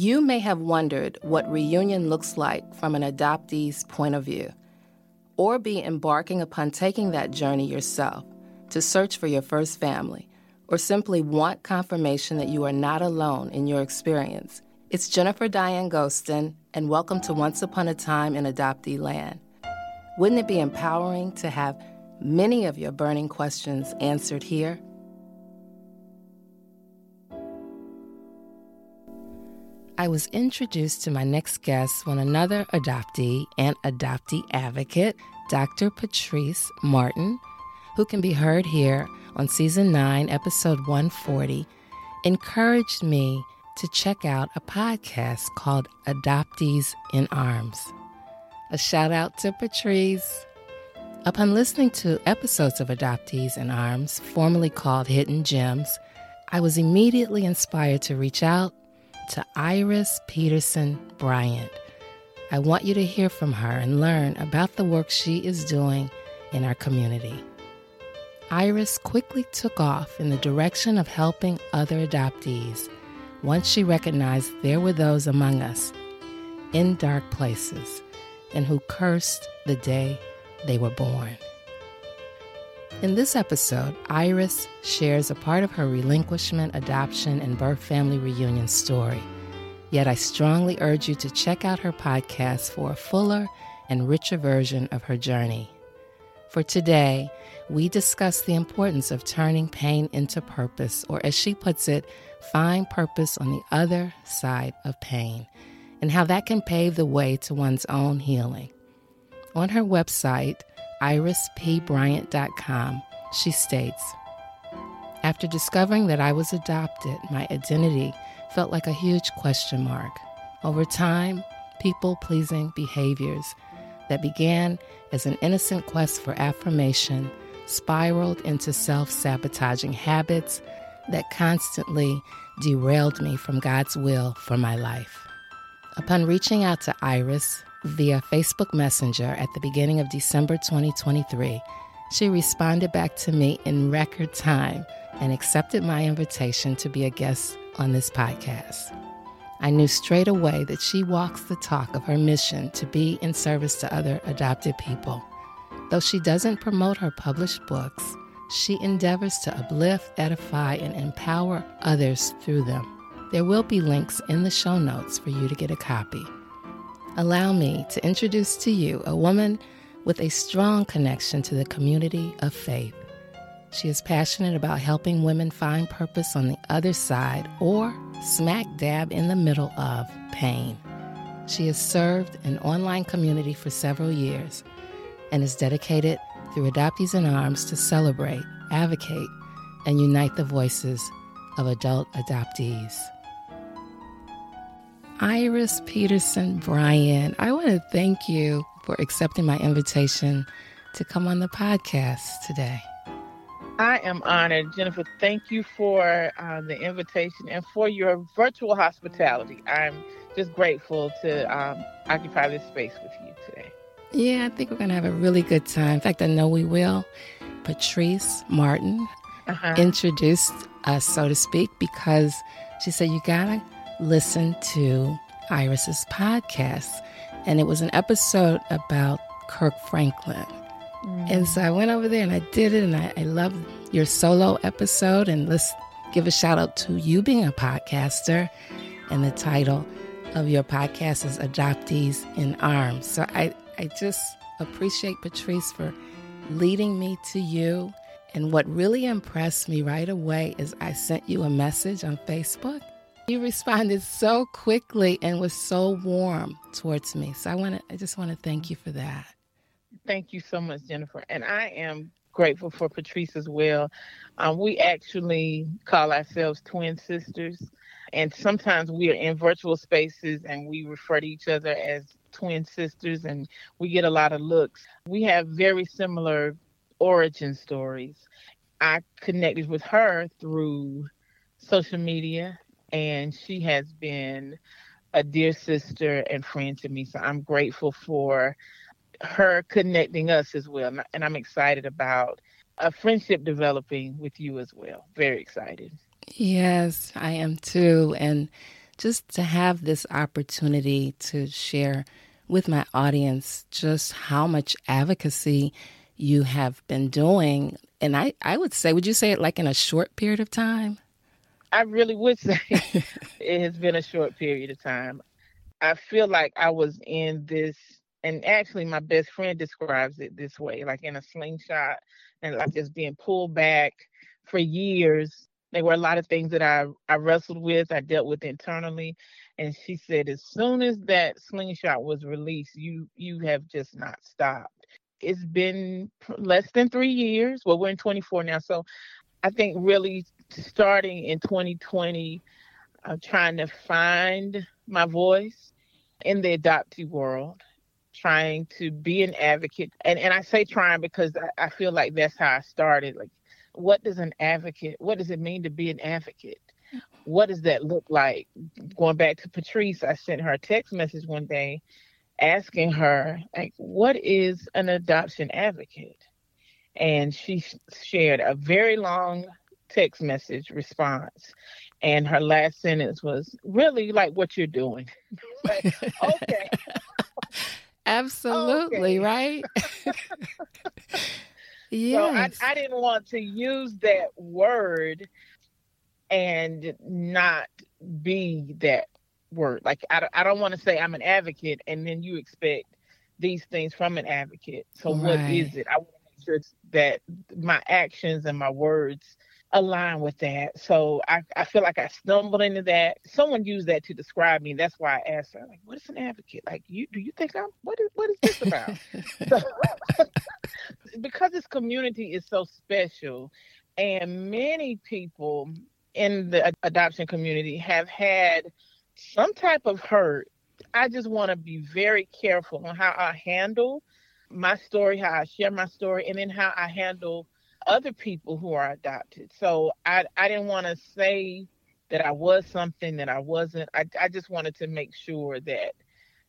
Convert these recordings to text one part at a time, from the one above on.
You may have wondered what reunion looks like from an adoptee's point of view, or be embarking upon taking that journey yourself to search for your first family, or simply want confirmation that you are not alone in your experience. It's Jennifer Diane Gostin, and welcome to Once Upon a Time in Adoptee Land. Wouldn't it be empowering to have many of your burning questions answered here? I was introduced to my next guest when another adoptee and adoptee advocate, Dr. Patrice Martin, who can be heard here on season 9, episode 140, encouraged me to check out a podcast called Adoptees in Arms. A shout out to Patrice. Upon listening to episodes of Adoptees in Arms, formerly called Hidden Gems, I was immediately inspired to reach out to Iris Peterson Bryant. I want you to hear from her and learn about the work she is doing in our community. Iris quickly took off in the direction of helping other adoptees once she recognized there were those among us in dark places and who cursed the day they were born. In this episode, Iris shares a part of her relinquishment, adoption, and birth family reunion story. Yet I strongly urge you to check out her podcast for a fuller and richer version of her journey. For today, we discuss the importance of turning pain into purpose, or as she puts it, find purpose on the other side of pain, and how that can pave the way to one's own healing. On her website, irispbryant.com, she states After discovering that I was adopted, my identity felt like a huge question mark. Over time, people pleasing behaviors that began as an innocent quest for affirmation spiraled into self sabotaging habits that constantly derailed me from God's will for my life. Upon reaching out to Iris via Facebook Messenger at the beginning of December 2023, she responded back to me in record time and accepted my invitation to be a guest on this podcast. I knew straight away that she walks the talk of her mission to be in service to other adopted people. Though she doesn't promote her published books, she endeavors to uplift, edify, and empower others through them. There will be links in the show notes for you to get a copy allow me to introduce to you a woman with a strong connection to the community of faith. She is passionate about helping women find purpose on the other side or smack dab in the middle of pain. She has served an online community for several years and is dedicated through Adoptees in Arms to celebrate, advocate, and unite the voices of adult adoptees. Iris Peterson Bryant, I want to thank you for accepting my invitation to come on the podcast today. I am honored. Jennifer, thank you for uh, the invitation and for your virtual hospitality. I'm just grateful to um, occupy this space with you today. Yeah, I think we're going to have a really good time. In fact, I know we will. Patrice Martin uh-huh. introduced us, so to speak, because she said, You got to listen to Iris's podcast, and it was an episode about Kirk Franklin. Mm. And so I went over there and I did it, and I, I love your solo episode. And let's give a shout out to you being a podcaster. And the title of your podcast is Adoptees in Arms. So I, I just appreciate Patrice for leading me to you. And what really impressed me right away is I sent you a message on Facebook you responded so quickly and was so warm towards me. So I want to I just want to thank you for that. Thank you so much, Jennifer. And I am grateful for Patrice as well. Um, we actually call ourselves twin sisters. And sometimes we are in virtual spaces and we refer to each other as twin sisters and we get a lot of looks. We have very similar origin stories. I connected with her through social media and she has been a dear sister and friend to me. So I'm grateful for her connecting us as well. And I'm excited about a friendship developing with you as well. Very excited. Yes, I am too. And just to have this opportunity to share with my audience just how much advocacy you have been doing. And I, I would say, would you say it like in a short period of time? I really would say it has been a short period of time. I feel like I was in this, and actually, my best friend describes it this way like in a slingshot and like just being pulled back for years. There were a lot of things that I, I wrestled with, I dealt with internally. And she said, as soon as that slingshot was released, you you have just not stopped. It's been less than three years. Well, we're in 24 now. So I think really starting in 2020, I'm trying to find my voice in the adoptee world, trying to be an advocate. And, and I say trying because I, I feel like that's how I started. Like, what does an advocate, what does it mean to be an advocate? What does that look like? Going back to Patrice, I sent her a text message one day asking her, like, what is an adoption advocate? And she shared a very long text message response. And her last sentence was really like what you're doing. like, okay. Absolutely, okay. right? yes. So I, I didn't want to use that word and not be that word. Like, I, I don't want to say I'm an advocate and then you expect these things from an advocate. So, right. what is it? I want to make sure that my actions and my words align with that. So I, I feel like I stumbled into that. Someone used that to describe me. That's why I asked her, like, what is an advocate? Like you do you think I'm what is what is this about? so, because this community is so special and many people in the adoption community have had some type of hurt. I just want to be very careful on how I handle my story, how I share my story, and then how I handle other people who are adopted. So I I didn't want to say that I was something that I wasn't. I I just wanted to make sure that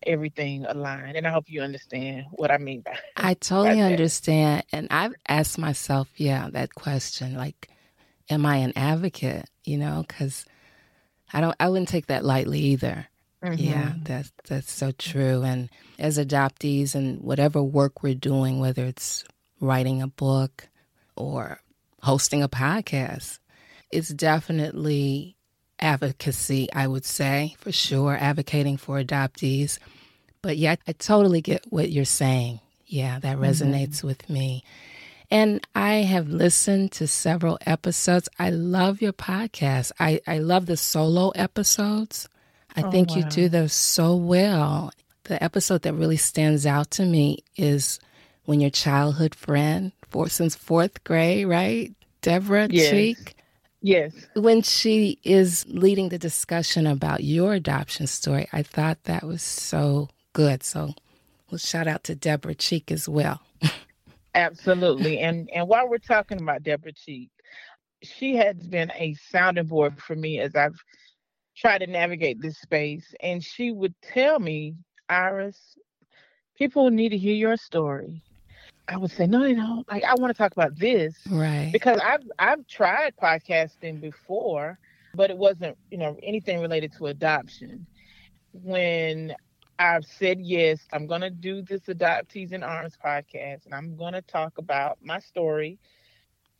everything aligned and I hope you understand what I mean by I totally understand and I've asked myself yeah that question like am I an advocate you know cuz I don't I wouldn't take that lightly either mm-hmm. yeah that's that's so true and as adoptees and whatever work we're doing whether it's writing a book or hosting a podcast. It's definitely advocacy, I would say, for sure, advocating for adoptees. But yeah, I totally get what you're saying. Yeah, that mm-hmm. resonates mm-hmm. with me. And I have listened to several episodes. I love your podcast. I, I love the solo episodes. I oh, think wow. you do those so well. The episode that really stands out to me is when your childhood friend for since fourth grade, right? Deborah yes. Cheek. Yes. When she is leading the discussion about your adoption story, I thought that was so good. So we'll shout out to Deborah Cheek as well. Absolutely. And and while we're talking about Deborah Cheek, she has been a sounding board for me as I've tried to navigate this space. And she would tell me, Iris, people need to hear your story. I would say, no, no, like I want to talk about this, right? Because I've I've tried podcasting before, but it wasn't, you know, anything related to adoption. When I've said yes, I'm going to do this Adoptees in Arms podcast, and I'm going to talk about my story.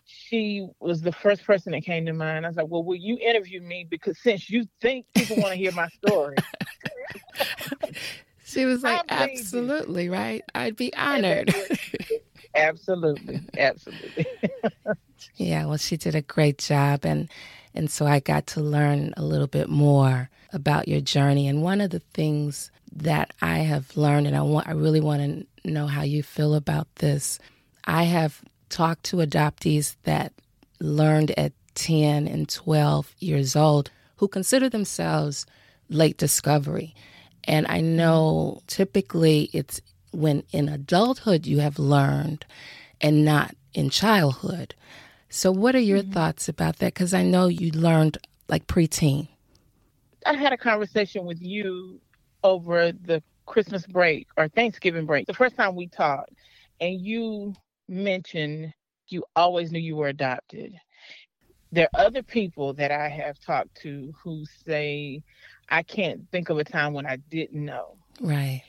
She was the first person that came to mind. I was like, well, will you interview me? Because since you think people want to hear my story. She was like, absolutely, right? I'd be honored. absolutely. Absolutely. yeah, well, she did a great job. And, and so I got to learn a little bit more about your journey. And one of the things that I have learned, and I want, I really want to know how you feel about this. I have talked to adoptees that learned at 10 and 12 years old who consider themselves late discovery. And I know typically it's when in adulthood you have learned and not in childhood. So, what are your mm-hmm. thoughts about that? Because I know you learned like preteen. I had a conversation with you over the Christmas break or Thanksgiving break, the first time we talked, and you mentioned you always knew you were adopted. There are other people that I have talked to who say I can't think of a time when I didn't know. Right.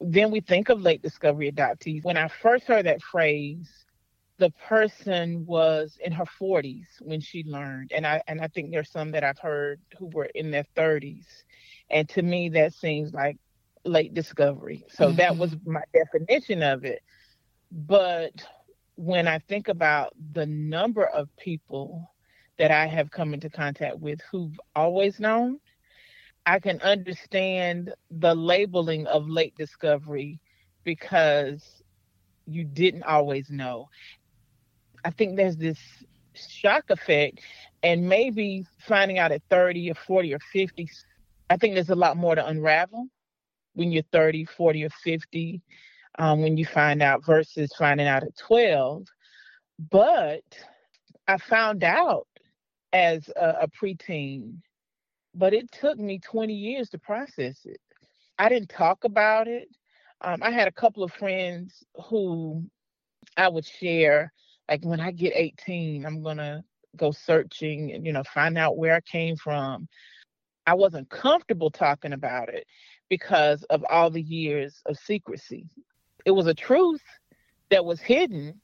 Then we think of late discovery adoptees. When I first heard that phrase, the person was in her 40s when she learned and i and i think there's some that i've heard who were in their 30s and to me that seems like late discovery so mm-hmm. that was my definition of it but when i think about the number of people that i have come into contact with who've always known i can understand the labeling of late discovery because you didn't always know I think there's this shock effect, and maybe finding out at 30 or 40 or 50, I think there's a lot more to unravel when you're 30, 40, or 50 um, when you find out versus finding out at 12. But I found out as a, a preteen, but it took me 20 years to process it. I didn't talk about it. Um, I had a couple of friends who I would share like when I get 18, I'm going to go searching and, you know, find out where I came from. I wasn't comfortable talking about it because of all the years of secrecy. It was a truth that was hidden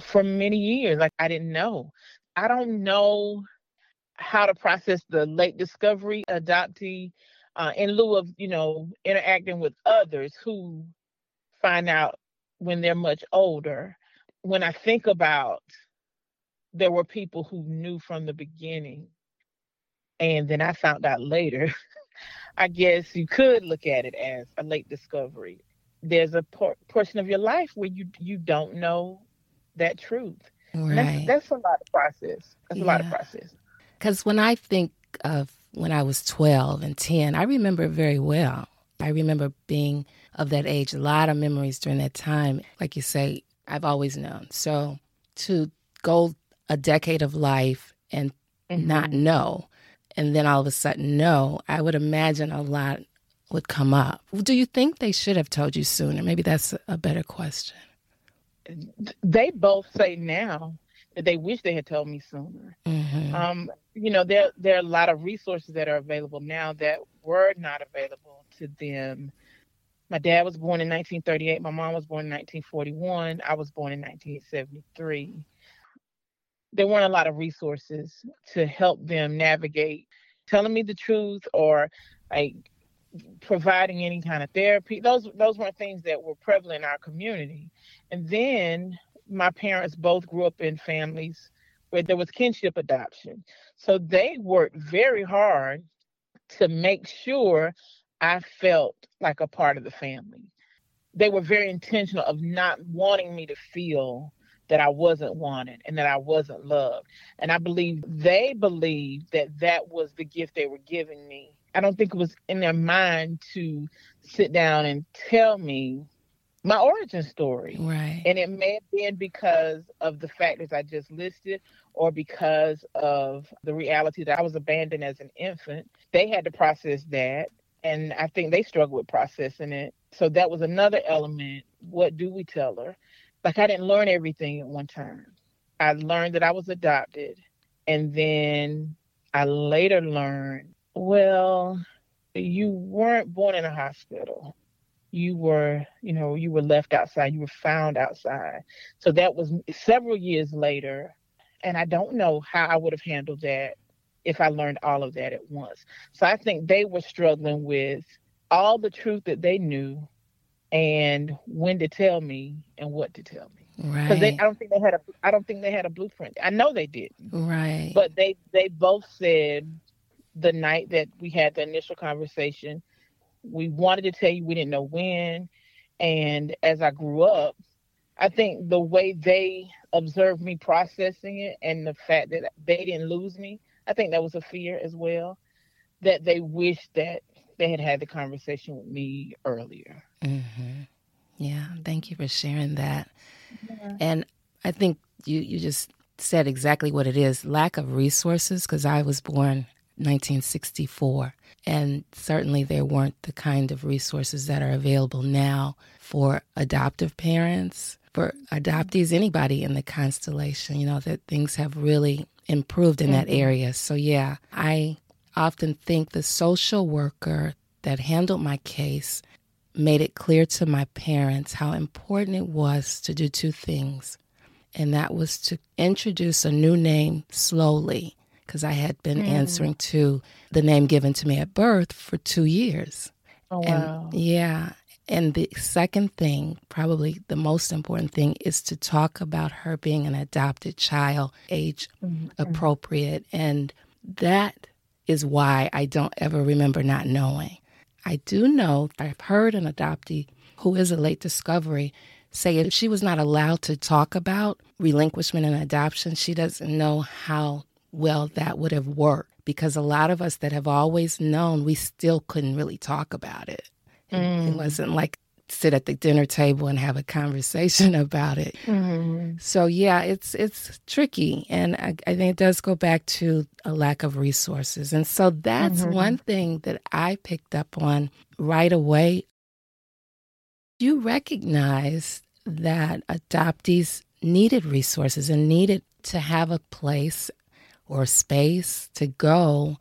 for many years. Like I didn't know. I don't know how to process the late discovery adoptee uh, in lieu of, you know, interacting with others who find out when they're much older when I think about there were people who knew from the beginning and then I found out later, I guess you could look at it as a late discovery. There's a por- portion of your life where you you don't know that truth. Right. That's, that's, a lot of process. That's yeah. a lot of process. Because when I think of when I was 12 and 10, I remember very well. I remember being of that age, a lot of memories during that time. Like you say, I've always known. So to go a decade of life and mm-hmm. not know, and then all of a sudden know, I would imagine a lot would come up. Do you think they should have told you sooner? Maybe that's a better question. They both say now that they wish they had told me sooner. Mm-hmm. Um, you know, there there are a lot of resources that are available now that were not available to them my dad was born in 1938. My mom was born in 1941. I was born in 1973. There weren't a lot of resources to help them navigate telling me the truth or like providing any kind of therapy. Those those weren't things that were prevalent in our community. And then my parents both grew up in families where there was kinship adoption. So they worked very hard to make sure I felt like a part of the family. They were very intentional of not wanting me to feel that I wasn't wanted and that I wasn't loved. And I believe they believed that that was the gift they were giving me. I don't think it was in their mind to sit down and tell me my origin story. Right. And it may have been because of the factors I just listed or because of the reality that I was abandoned as an infant. They had to process that and I think they struggle with processing it. So that was another element. What do we tell her? Like I didn't learn everything at one time. I learned that I was adopted, and then I later learned, well, you weren't born in a hospital. You were, you know, you were left outside. You were found outside. So that was several years later, and I don't know how I would have handled that if I learned all of that at once. So I think they were struggling with all the truth that they knew and when to tell me and what to tell me. Right. Because I don't think they had a I don't think they had a blueprint. I know they didn't. Right. But they they both said the night that we had the initial conversation, we wanted to tell you we didn't know when. And as I grew up, I think the way they observed me processing it and the fact that they didn't lose me, I think that was a fear as well that they wished that they had had the conversation with me earlier. Mm-hmm. Yeah, thank you for sharing that. Yeah. And I think you you just said exactly what it is: lack of resources. Because I was born 1964, and certainly there weren't the kind of resources that are available now for adoptive parents, for adoptees, anybody in the constellation. You know that things have really improved in mm-hmm. that area. So, yeah, I often think the social worker that handled my case made it clear to my parents how important it was to do two things. And that was to introduce a new name slowly, because I had been mm. answering to the name given to me at birth for two years. Oh, wow. And, yeah. And the second thing, probably the most important thing, is to talk about her being an adopted child, age mm-hmm. appropriate. And that is why I don't ever remember not knowing. I do know I've heard an adoptee who is a late discovery say if she was not allowed to talk about relinquishment and adoption, she doesn't know how well that would have worked because a lot of us that have always known, we still couldn't really talk about it. Mm. It wasn't like sit at the dinner table and have a conversation about it. Mm-hmm. So yeah, it's it's tricky, and I, I, think it does go back to a lack of resources. And so that's mm-hmm. one thing that I picked up on right away. You recognize that adoptees needed resources and needed to have a place or space to go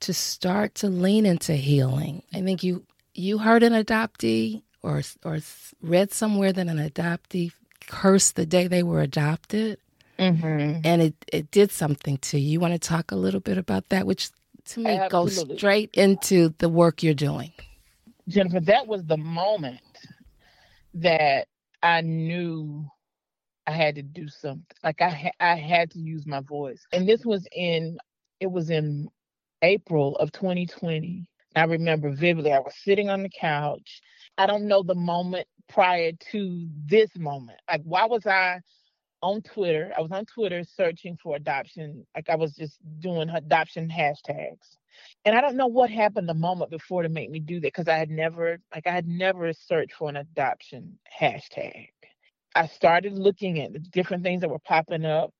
to start to lean into healing. I think you you heard an adoptee or or read somewhere that an adoptee cursed the day they were adopted, mm-hmm. and it it did something to you. You want to talk a little bit about that, which to me Absolutely. goes straight into the work you're doing. Jennifer, that was the moment that I knew I had to do something. Like I ha- I had to use my voice. And this was in it was in April of 2020. I remember vividly I was sitting on the couch. I don't know the moment prior to this moment. Like why was I on Twitter? I was on Twitter searching for adoption. Like I was just doing adoption hashtags. And I don't know what happened the moment before to make me do that because I had never like I had never searched for an adoption hashtag. I started looking at the different things that were popping up,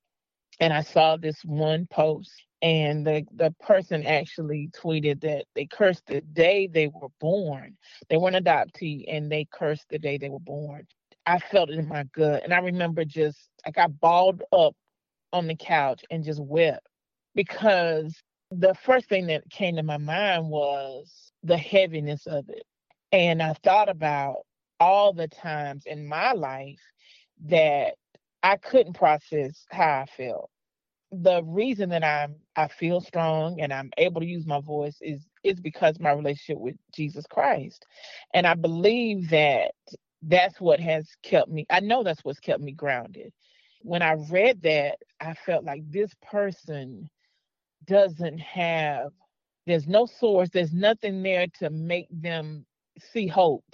and I saw this one post, and the the person actually tweeted that they cursed the day they were born. They were an adoptee, and they cursed the day they were born. I felt it in my gut, and I remember just I balled up on the couch and just wept because the first thing that came to my mind was the heaviness of it. And I thought about all the times in my life that I couldn't process how I felt. The reason that I'm I feel strong and I'm able to use my voice is is because my relationship with Jesus Christ. And I believe that that's what has kept me I know that's what's kept me grounded. When I read that, I felt like this person doesn't have there's no source, there's nothing there to make them see hope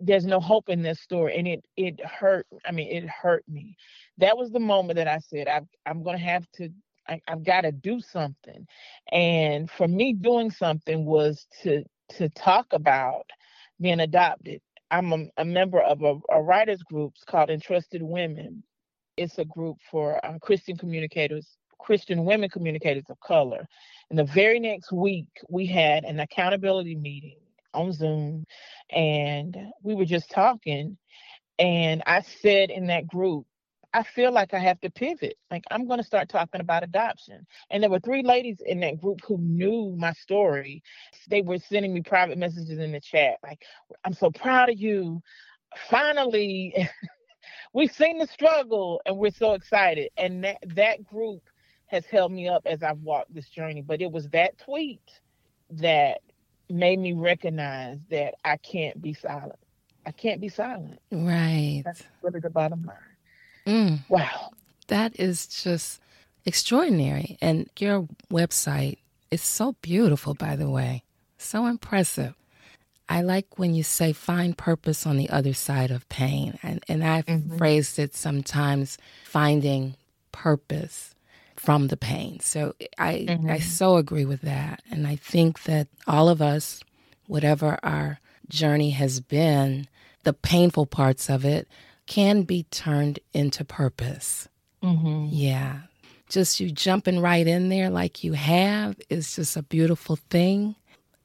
there's no hope in this story and it it hurt i mean it hurt me. That was the moment that i said i i'm gonna have to I, i've got to do something. And for me doing something was to to talk about being adopted. I'm a, a member of a, a writers group called entrusted women. It's a group for uh, christian communicators christian women communicators of color. And the very next week we had an accountability meeting on Zoom and we were just talking. And I said in that group, I feel like I have to pivot. Like I'm going to start talking about adoption. And there were three ladies in that group who knew my story. They were sending me private messages in the chat like, I'm so proud of you. Finally, we've seen the struggle and we're so excited. And that, that group has held me up as I've walked this journey. But it was that tweet that made me recognize that I can't be silent. I can't be silent. Right. That's really the bottom line. Mm. Wow. That is just extraordinary. And your website is so beautiful, by the way. So impressive. I like when you say find purpose on the other side of pain. And, and I've mm-hmm. phrased it sometimes finding purpose from the pain. So I mm-hmm. I so agree with that. And I think that all of us, whatever our journey has been, the painful parts of it can be turned into purpose. Mm-hmm. Yeah. Just you jumping right in there like you have is just a beautiful thing.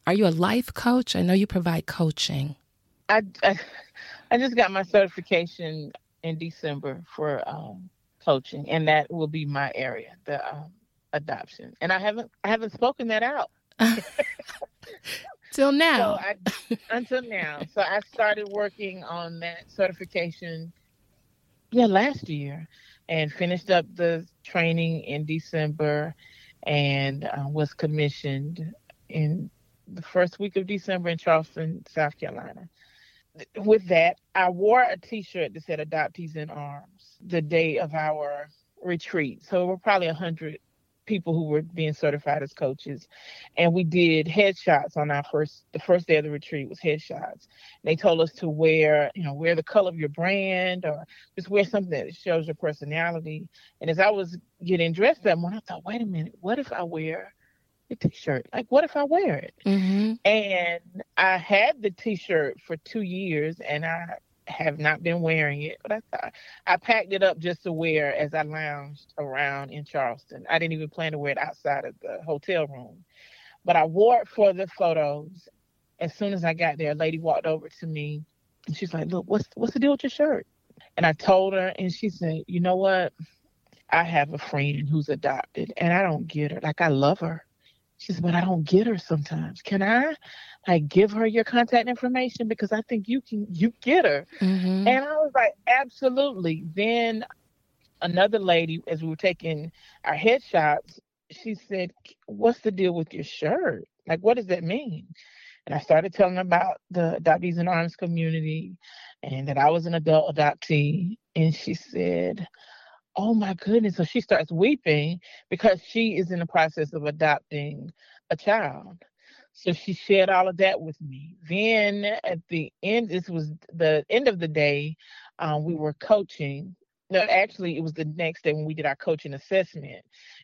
Are you a life coach? I know you provide coaching. I, I, I just got my certification in December for um, coaching, and that will be my area, the um, adoption. And I haven't I haven't spoken that out. Till now. So I, until now. So I started working on that certification, yeah, last year, and finished up the training in December, and uh, was commissioned in the first week of December in Charleston, South Carolina. With that, I wore a T-shirt that said "Adoptees in Arms" the day of our retreat. So we're probably a hundred people who were being certified as coaches. And we did headshots on our first the first day of the retreat was headshots. They told us to wear you know wear the color of your brand or just wear something that shows your personality. And as i was getting dressed that morning i thought wait a minute what if i wear a t-shirt? Like what if i wear it? Mm-hmm. and i had the t-shirt for two years and i have not been wearing it, but I thought I packed it up just to wear as I lounged around in Charleston. I didn't even plan to wear it outside of the hotel room, but I wore it for the photos. As soon as I got there, a lady walked over to me and she's like, "Look, what's what's the deal with your shirt?" And I told her, and she said, "You know what? I have a friend who's adopted, and I don't get her. Like I love her." She said, "But I don't get her sometimes. Can I?" like give her your contact information because I think you can you get her. Mm-hmm. And I was like, absolutely. Then another lady, as we were taking our headshots, she said, What's the deal with your shirt? Like what does that mean? And I started telling her about the Adoptees in Arms community and that I was an adult adoptee. And she said, Oh my goodness. So she starts weeping because she is in the process of adopting a child. So she shared all of that with me. Then at the end, this was the end of the day, um, we were coaching. No, actually, it was the next day when we did our coaching assessment.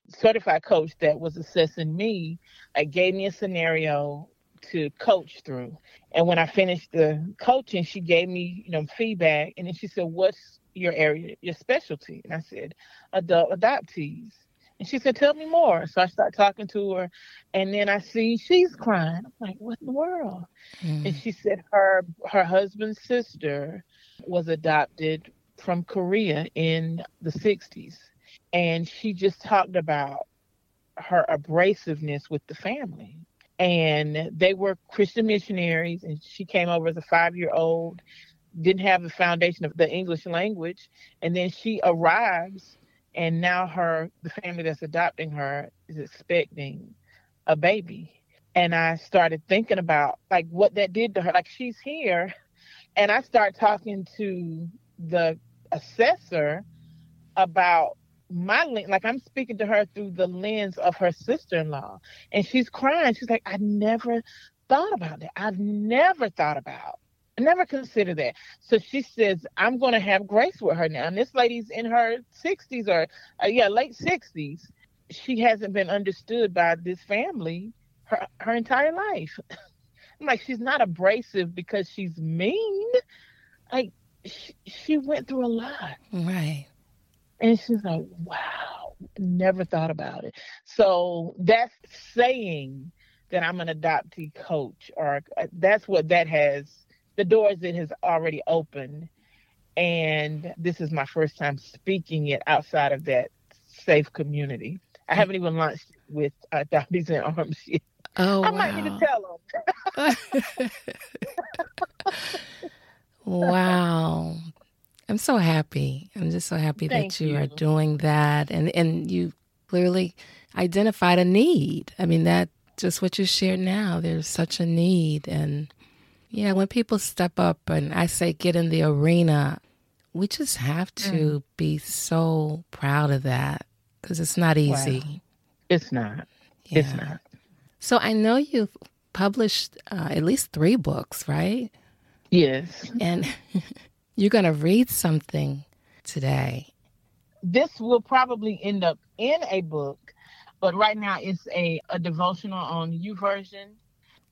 Certified coach that was assessing me like, gave me a scenario to coach through. And when I finished the coaching, she gave me, you know, feedback. And then she said, What's your area, your specialty? And I said, Adult adoptees. And she said, Tell me more. So I start talking to her. And then I see she's crying. I'm like, What in the world? Mm. And she said her her husband's sister was adopted from Korea in the 60s. And she just talked about her abrasiveness with the family. And they were Christian missionaries, and she came over as a five year old, didn't have the foundation of the English language. And then she arrives and now her the family that's adopting her is expecting a baby. And i started thinking about like what that did to her. Like she's here and i start talking to the assessor about my like i'm speaking to her through the lens of her sister-in-law and she's crying. She's like i never thought about that. I've never thought about I never considered that. So she says, I'm going to have grace with her now. And this lady's in her 60s or, uh, yeah, late 60s. She hasn't been understood by this family her, her entire life. I'm like, she's not abrasive because she's mean. Like, she, she went through a lot. Right. And she's like, wow, never thought about it. So that's saying that I'm an adoptee coach, or uh, that's what that has the doors it has already opened. And this is my first time speaking it outside of that safe community. I mm. haven't even launched with uh, Adoptees in Arms yet. Oh, I wow. might need to tell them. wow. I'm so happy. I'm just so happy Thank that you, you, are doing that and and you clearly identified a need. I mean that just what you shared now. There's such a need and yeah, when people step up and I say get in the arena, we just have to mm. be so proud of that because it's not easy. Wow. It's not. Yeah. It's not. So I know you've published uh, at least three books, right? Yes. And you're going to read something today. This will probably end up in a book, but right now it's a, a devotional on YouVersion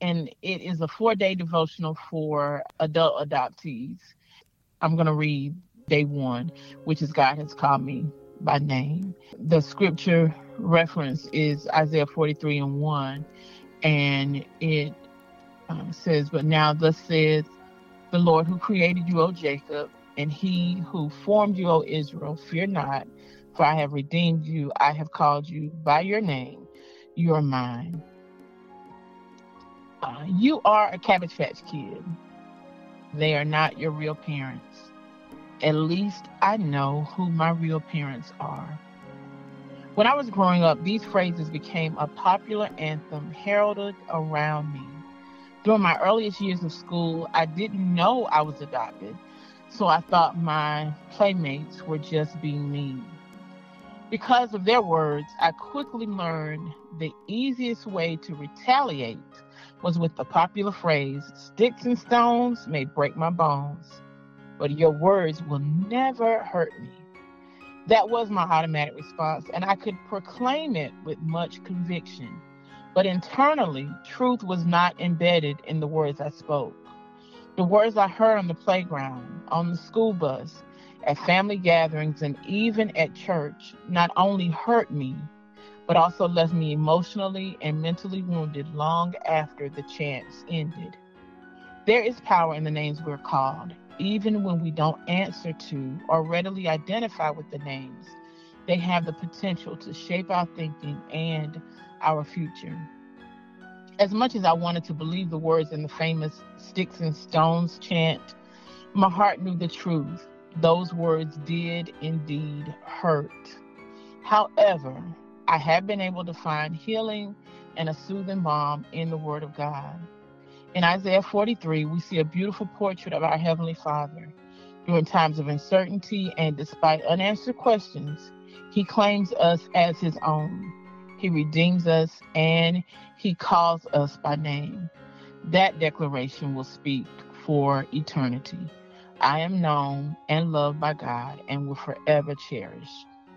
and it is a four day devotional for adult adoptees. I'm going to read day one, which is God has called me by name. The scripture reference is Isaiah 43 and 1, and it uh, says, But now thus says the Lord who created you, O Jacob, and he who formed you, O Israel, fear not, for I have redeemed you. I have called you by your name. You are mine. You are a Cabbage Patch kid. They are not your real parents. At least I know who my real parents are. When I was growing up, these phrases became a popular anthem heralded around me. During my earliest years of school, I didn't know I was adopted, so I thought my playmates were just being mean. Because of their words, I quickly learned the easiest way to retaliate was with the popular phrase sticks and stones may break my bones, but your words will never hurt me. That was my automatic response, and I could proclaim it with much conviction. But internally, truth was not embedded in the words I spoke. The words I heard on the playground, on the school bus, at family gatherings, and even at church not only hurt me, but also left me emotionally and mentally wounded long after the chants ended. There is power in the names we're called, even when we don't answer to or readily identify with the names. They have the potential to shape our thinking and our future. As much as I wanted to believe the words in the famous Sticks and Stones chant, my heart knew the truth. Those words did indeed hurt. However, I have been able to find healing and a soothing balm in the Word of God. In Isaiah 43, we see a beautiful portrait of our Heavenly Father. During times of uncertainty and despite unanswered questions, He claims us as His own. He redeems us and He calls us by name. That declaration will speak for eternity. I am known and loved by God and will forever cherish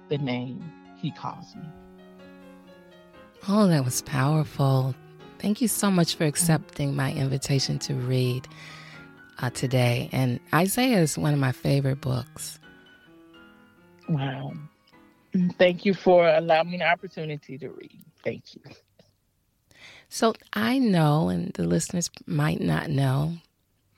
the name He calls me. Oh, that was powerful. Thank you so much for accepting my invitation to read uh, today. And Isaiah is one of my favorite books. Wow. Thank you for allowing me the opportunity to read. Thank you. So I know, and the listeners might not know,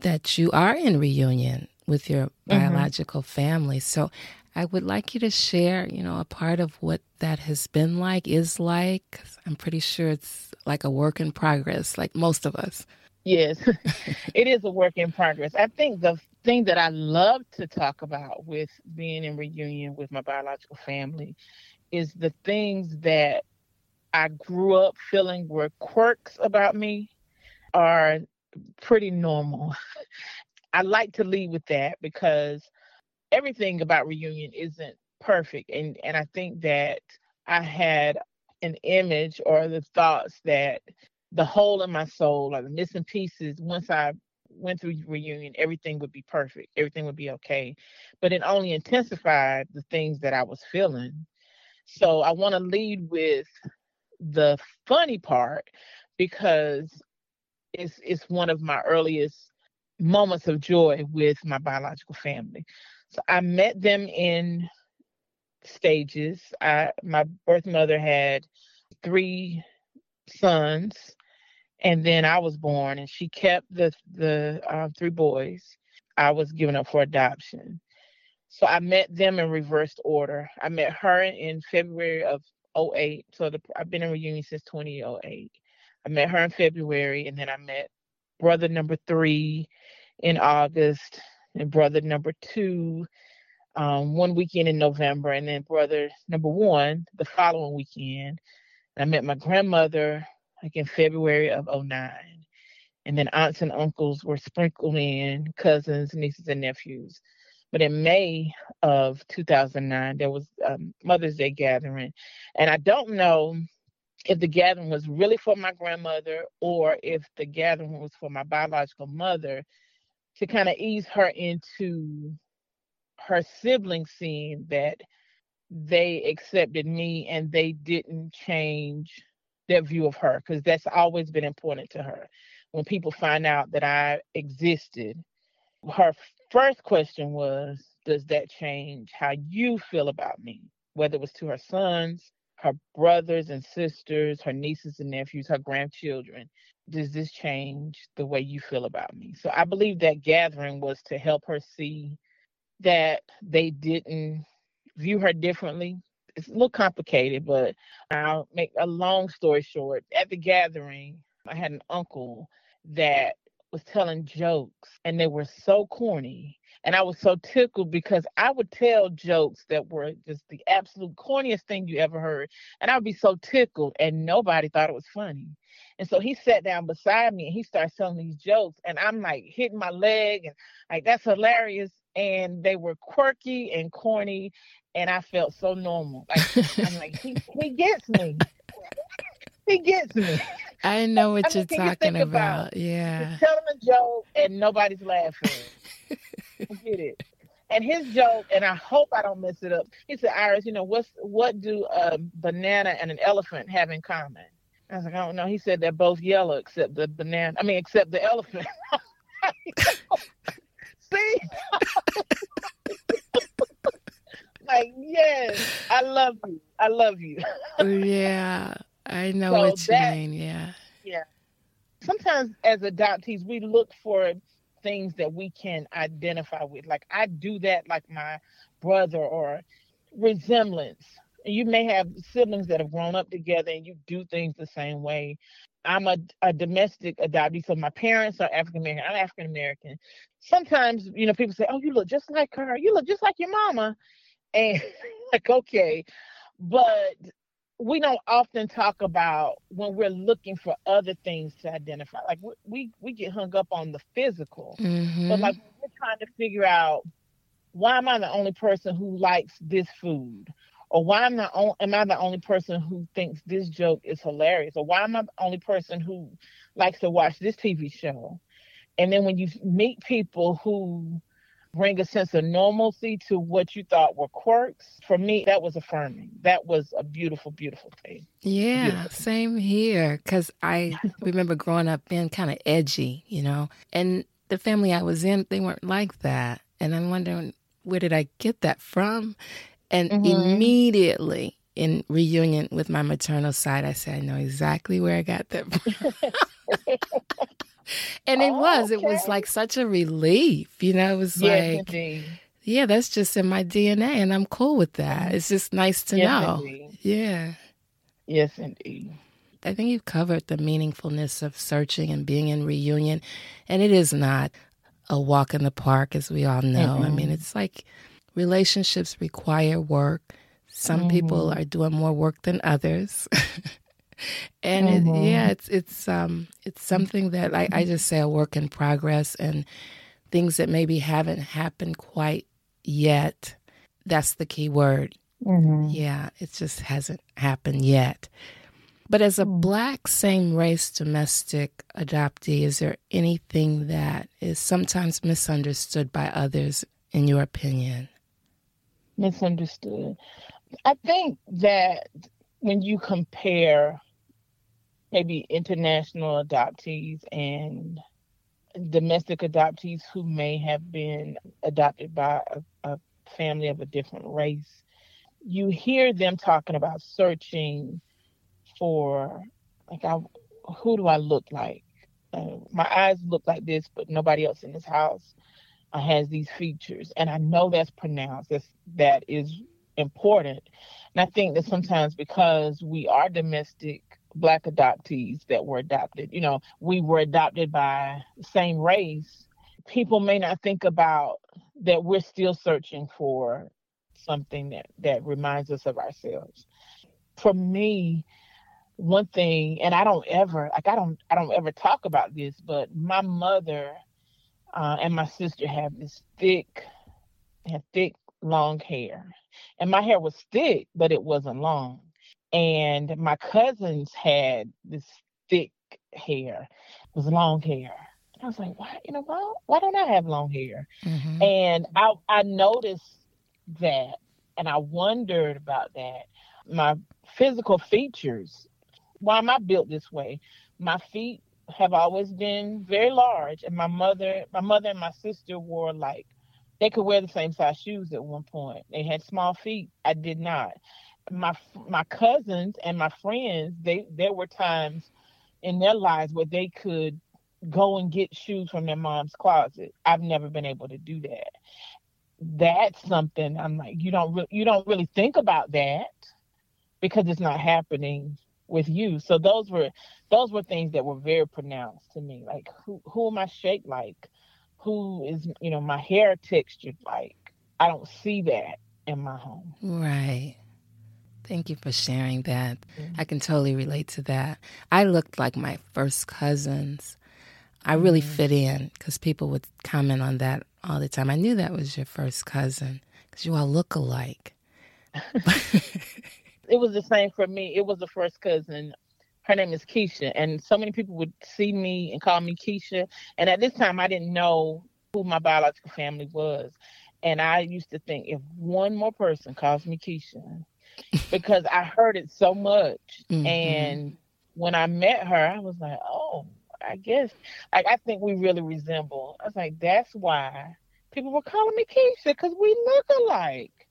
that you are in reunion with your mm-hmm. biological mm-hmm. family. So I would like you to share, you know, a part of what that has been like, is like. I'm pretty sure it's like a work in progress, like most of us. Yes, it is a work in progress. I think the thing that I love to talk about with being in reunion with my biological family is the things that I grew up feeling were quirks about me are pretty normal. I like to lead with that because everything about reunion isn't perfect. And and I think that I had an image or the thoughts that the hole in my soul or the missing pieces once I went through reunion everything would be perfect. Everything would be okay. But it only intensified the things that I was feeling. So I want to lead with the funny part because it's it's one of my earliest moments of joy with my biological family so I met them in stages. I my birth mother had three sons, and then I was born, and she kept the the uh, three boys. I was given up for adoption. So I met them in reversed order. I met her in February of 08. So the, I've been in reunion since 2008. I met her in February, and then I met brother number three in August, and brother number two um, one weekend in November, and then brother number one the following weekend. And I met my grandmother like in February of 09. And then aunts and uncles were sprinkled in, cousins, nieces, and nephews. But in May of 2009, there was a Mother's Day gathering. And I don't know if the gathering was really for my grandmother or if the gathering was for my biological mother to kind of ease her into her siblings seeing that they accepted me and they didn't change their view of her because that's always been important to her. When people find out that I existed, her first question was, Does that change how you feel about me? Whether it was to her sons, her brothers and sisters, her nieces and nephews, her grandchildren does this change the way you feel about me? So I believe that gathering was to help her see that they didn't view her differently. It's a little complicated, but I'll make a long story short. At the gathering, I had an uncle that was telling jokes and they were so corny. And I was so tickled because I would tell jokes that were just the absolute corniest thing you ever heard. And I would be so tickled and nobody thought it was funny. And so he sat down beside me and he started telling these jokes. And I'm like hitting my leg and like, that's hilarious. And they were quirky and corny. And I felt so normal. Like, I'm like, he, he gets me. he gets me. I know what I mean, you're talking about. about. Yeah. Tell him a joke and nobody's laughing. Get it. And his joke, and I hope I don't mess it up. He said, "Iris, you know what's what do a banana and an elephant have in common?" I was like, "I don't know." He said they're both yellow except the banana. I mean, except the elephant. See? like, yes, I love you. I love you. yeah, I know so what you that, mean. Yeah. Yeah. Sometimes as adoptees, we look for things that we can identify with. Like I do that like my brother or resemblance. You may have siblings that have grown up together and you do things the same way. I'm a, a domestic adoptee, so my parents are African American. I'm African American. Sometimes, you know, people say, "Oh, you look just like her. You look just like your mama," and like, okay, but we don't often talk about when we're looking for other things to identify. Like we we get hung up on the physical, mm-hmm. but like we're trying to figure out why am I the only person who likes this food, or why am only am I the only person who thinks this joke is hilarious, or why am I the only person who likes to watch this TV show? And then when you meet people who bring a sense of normalcy to what you thought were quirks. For me, that was affirming. That was a beautiful, beautiful thing. Yeah, beautiful. same here. Because I remember growing up being kind of edgy, you know, and the family I was in, they weren't like that. And I'm wondering, where did I get that from? And mm-hmm. immediately in reunion with my maternal side, I said, I know exactly where I got that from. and it oh, was. Okay. It was like such a relief. You know, it was yes, like, indeed. yeah, that's just in my DNA, and I'm cool with that. Mm-hmm. It's just nice to yes, know. Indeed. Yeah. Yes, indeed. I think you've covered the meaningfulness of searching and being in reunion, and it is not a walk in the park, as we all know. Mm-hmm. I mean, it's like relationships require work. Some mm-hmm. people are doing more work than others. and mm-hmm. it, yeah, it's it's um it's something that I, I just say a work in progress and things that maybe haven't happened quite yet. That's the key word. Mm-hmm. Yeah, it just hasn't happened yet. But as a mm. black same race domestic adoptee, is there anything that is sometimes misunderstood by others, in your opinion? Misunderstood. I think that when you compare maybe international adoptees and domestic adoptees who may have been adopted by a, a family of a different race, you hear them talking about searching for like I, who do I look like? Uh, my eyes look like this, but nobody else in this house uh, has these features, and I know that's pronounced. That's that is important, and I think that sometimes because we are domestic black adoptees that were adopted. You know, we were adopted by the same race. People may not think about that we're still searching for something that, that reminds us of ourselves. For me, one thing, and I don't ever like I don't I don't ever talk about this, but my mother uh, and my sister have this thick, have thick long hair, and my hair was thick, but it wasn't long and my cousins had this thick hair, it was long hair. And I was like, why, you know, why, why don't I have long hair? Mm-hmm. And I, I noticed that and I wondered about that. My physical features, why am I built this way? My feet have always been very large, and my mother, my mother and my sister wore like they could wear the same size shoes at one point. They had small feet. I did not my my cousins and my friends, they there were times in their lives where they could go and get shoes from their mom's closet. I've never been able to do that. That's something I'm like, you don't really you don't really think about that because it's not happening with you. So those were those were things that were very pronounced to me. Like who who am I shaped like? Who is you know my hair textured like? I don't see that in my home. Right. Thank you for sharing that. Mm-hmm. I can totally relate to that. I looked like my first cousins. I really mm-hmm. fit in because people would comment on that all the time. I knew that was your first cousin because you all look alike. it was the same for me. It was the first cousin. Her name is Keisha, and so many people would see me and call me Keisha. And at this time, I didn't know who my biological family was. And I used to think if one more person calls me Keisha, because I heard it so much. Mm-hmm. And when I met her, I was like, oh, I guess, like, I think we really resemble. I was like, that's why people were calling me Keisha because we look alike.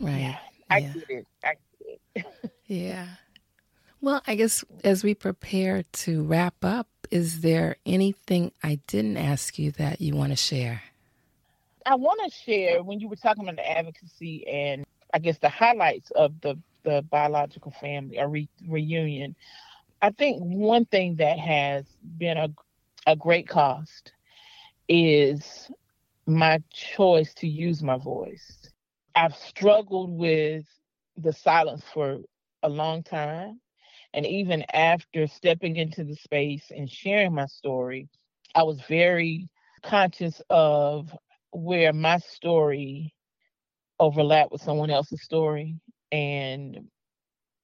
Right. Yeah, I yeah. get it. I get it. yeah. Well, I guess as we prepare to wrap up, is there anything I didn't ask you that you want to share? I want to share when you were talking about the advocacy and I guess the highlights of the the biological family or re- reunion. I think one thing that has been a a great cost is my choice to use my voice. I've struggled with the silence for a long time. And even after stepping into the space and sharing my story, I was very conscious of where my story overlapped with someone else's story and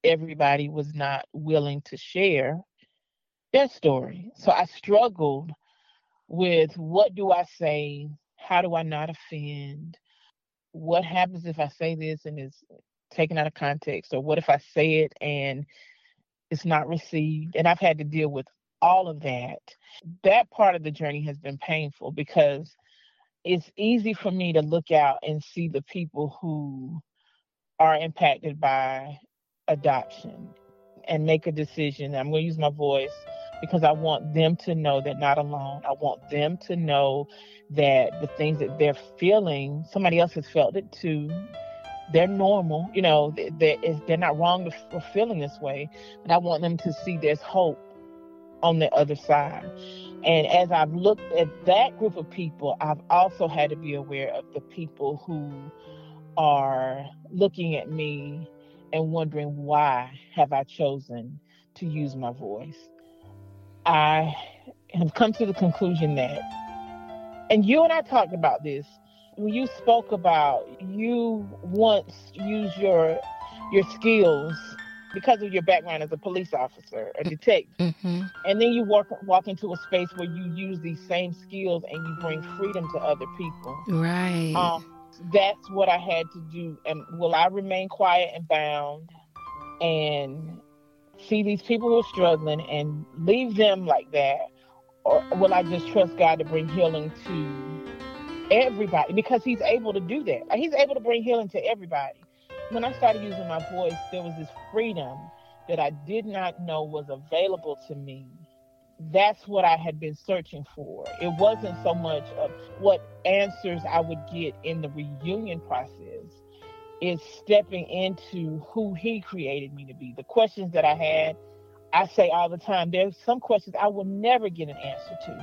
everybody was not willing to share their story. So I struggled with what do I say? How do I not offend? What happens if I say this and it's taken out of context? Or what if I say it and it's not received? And I've had to deal with all of that. That part of the journey has been painful because it's easy for me to look out and see the people who are impacted by adoption and make a decision. I'm going to use my voice because I want them to know they're not alone. I want them to know that the things that they're feeling, somebody else has felt it too. They're normal, you know, they're, they're not wrong for feeling this way. But I want them to see there's hope on the other side. And as I've looked at that group of people, I've also had to be aware of the people who are looking at me and wondering why have I chosen to use my voice. I have come to the conclusion that and you and I talked about this when you spoke about you once used your your skills because of your background as a police officer, a detective, mm-hmm. and then you walk walk into a space where you use these same skills and you bring freedom to other people. Right. Um, that's what I had to do. And will I remain quiet and bound and see these people who are struggling and leave them like that, or will I just trust God to bring healing to everybody because He's able to do that. He's able to bring healing to everybody when I started using my voice, there was this freedom that I did not know was available to me. That's what I had been searching for. It wasn't so much of what answers I would get in the reunion process. It's stepping into who he created me to be. The questions that I had, I say all the time, there's some questions I will never get an answer to.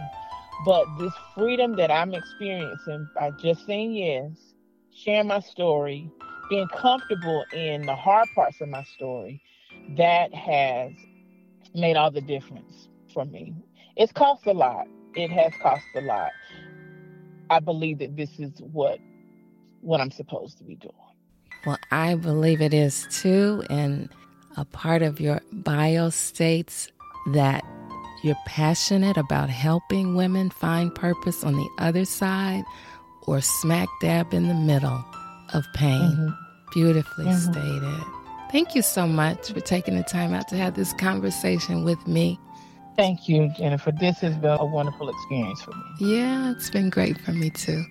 But this freedom that I'm experiencing by just saying yes, sharing my story, being comfortable in the hard parts of my story, that has made all the difference for me. It's cost a lot. It has cost a lot. I believe that this is what what I'm supposed to be doing. Well, I believe it is too. And a part of your bio states that you're passionate about helping women find purpose on the other side or smack dab in the middle of pain. Mm-hmm. Beautifully mm-hmm. stated. Thank you so much for taking the time out to have this conversation with me. Thank you, Jennifer. This has been a wonderful experience for me. Yeah, it's been great for me too.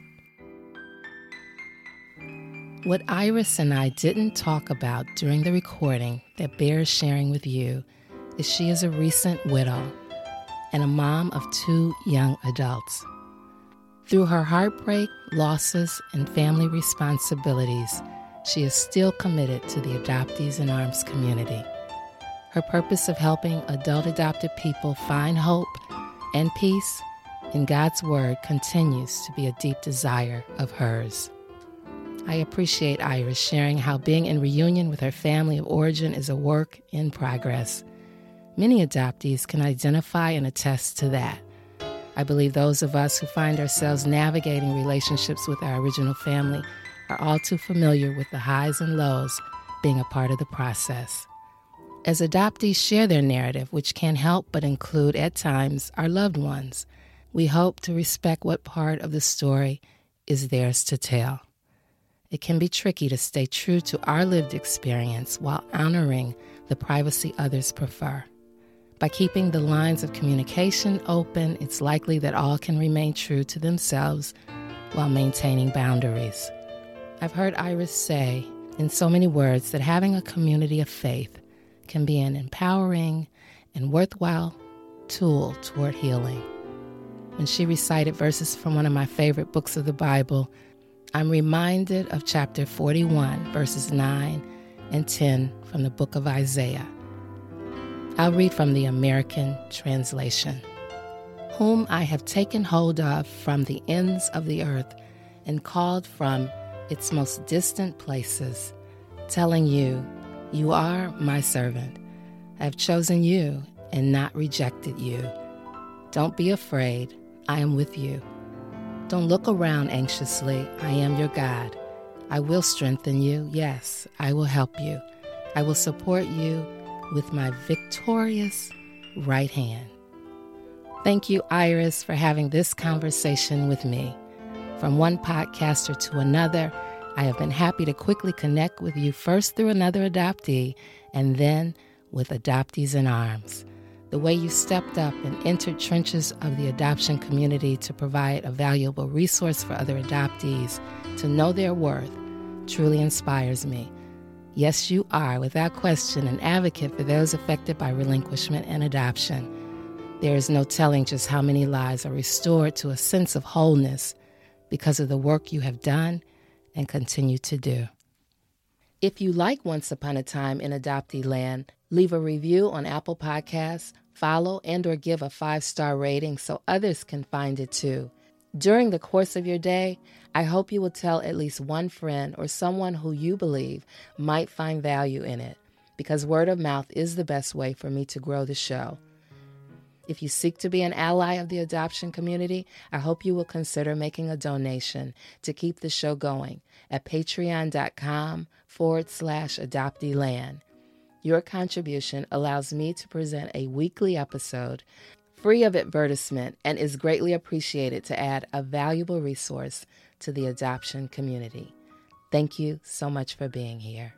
What Iris and I didn't talk about during the recording that bears sharing with you is she is a recent widow and a mom of two young adults. Through her heartbreak, losses, and family responsibilities, she is still committed to the Adoptees in Arms community. Her purpose of helping adult adopted people find hope and peace in God's Word continues to be a deep desire of hers. I appreciate Iris sharing how being in reunion with her family of origin is a work in progress. Many adoptees can identify and attest to that. I believe those of us who find ourselves navigating relationships with our original family are all too familiar with the highs and lows being a part of the process. As adoptees share their narrative, which can help but include at times our loved ones, we hope to respect what part of the story is theirs to tell. It can be tricky to stay true to our lived experience while honoring the privacy others prefer. By keeping the lines of communication open, it's likely that all can remain true to themselves while maintaining boundaries. I've heard Iris say in so many words that having a community of faith can be an empowering and worthwhile tool toward healing. When she recited verses from one of my favorite books of the Bible, I'm reminded of chapter 41, verses 9 and 10 from the book of Isaiah. I'll read from the American translation. Whom I have taken hold of from the ends of the earth and called from its most distant places, telling you, You are my servant. I have chosen you and not rejected you. Don't be afraid, I am with you. Don't look around anxiously, I am your God. I will strengthen you, yes, I will help you. I will support you with my victorious right hand. Thank you, Iris, for having this conversation with me. From one podcaster to another, I have been happy to quickly connect with you first through another adoptee and then with Adoptees in Arms. The way you stepped up and entered trenches of the adoption community to provide a valuable resource for other adoptees to know their worth truly inspires me. Yes, you are, without question, an advocate for those affected by relinquishment and adoption. There is no telling just how many lives are restored to a sense of wholeness because of the work you have done and continue to do. If you like Once Upon a Time in Adoptee Land, leave a review on Apple Podcasts, follow and or give a 5-star rating so others can find it too. During the course of your day, I hope you will tell at least one friend or someone who you believe might find value in it, because word of mouth is the best way for me to grow the show. If you seek to be an ally of the adoption community, I hope you will consider making a donation to keep the show going at patreon.com forward slash adopteeland. Your contribution allows me to present a weekly episode free of advertisement and is greatly appreciated to add a valuable resource to the adoption community. Thank you so much for being here.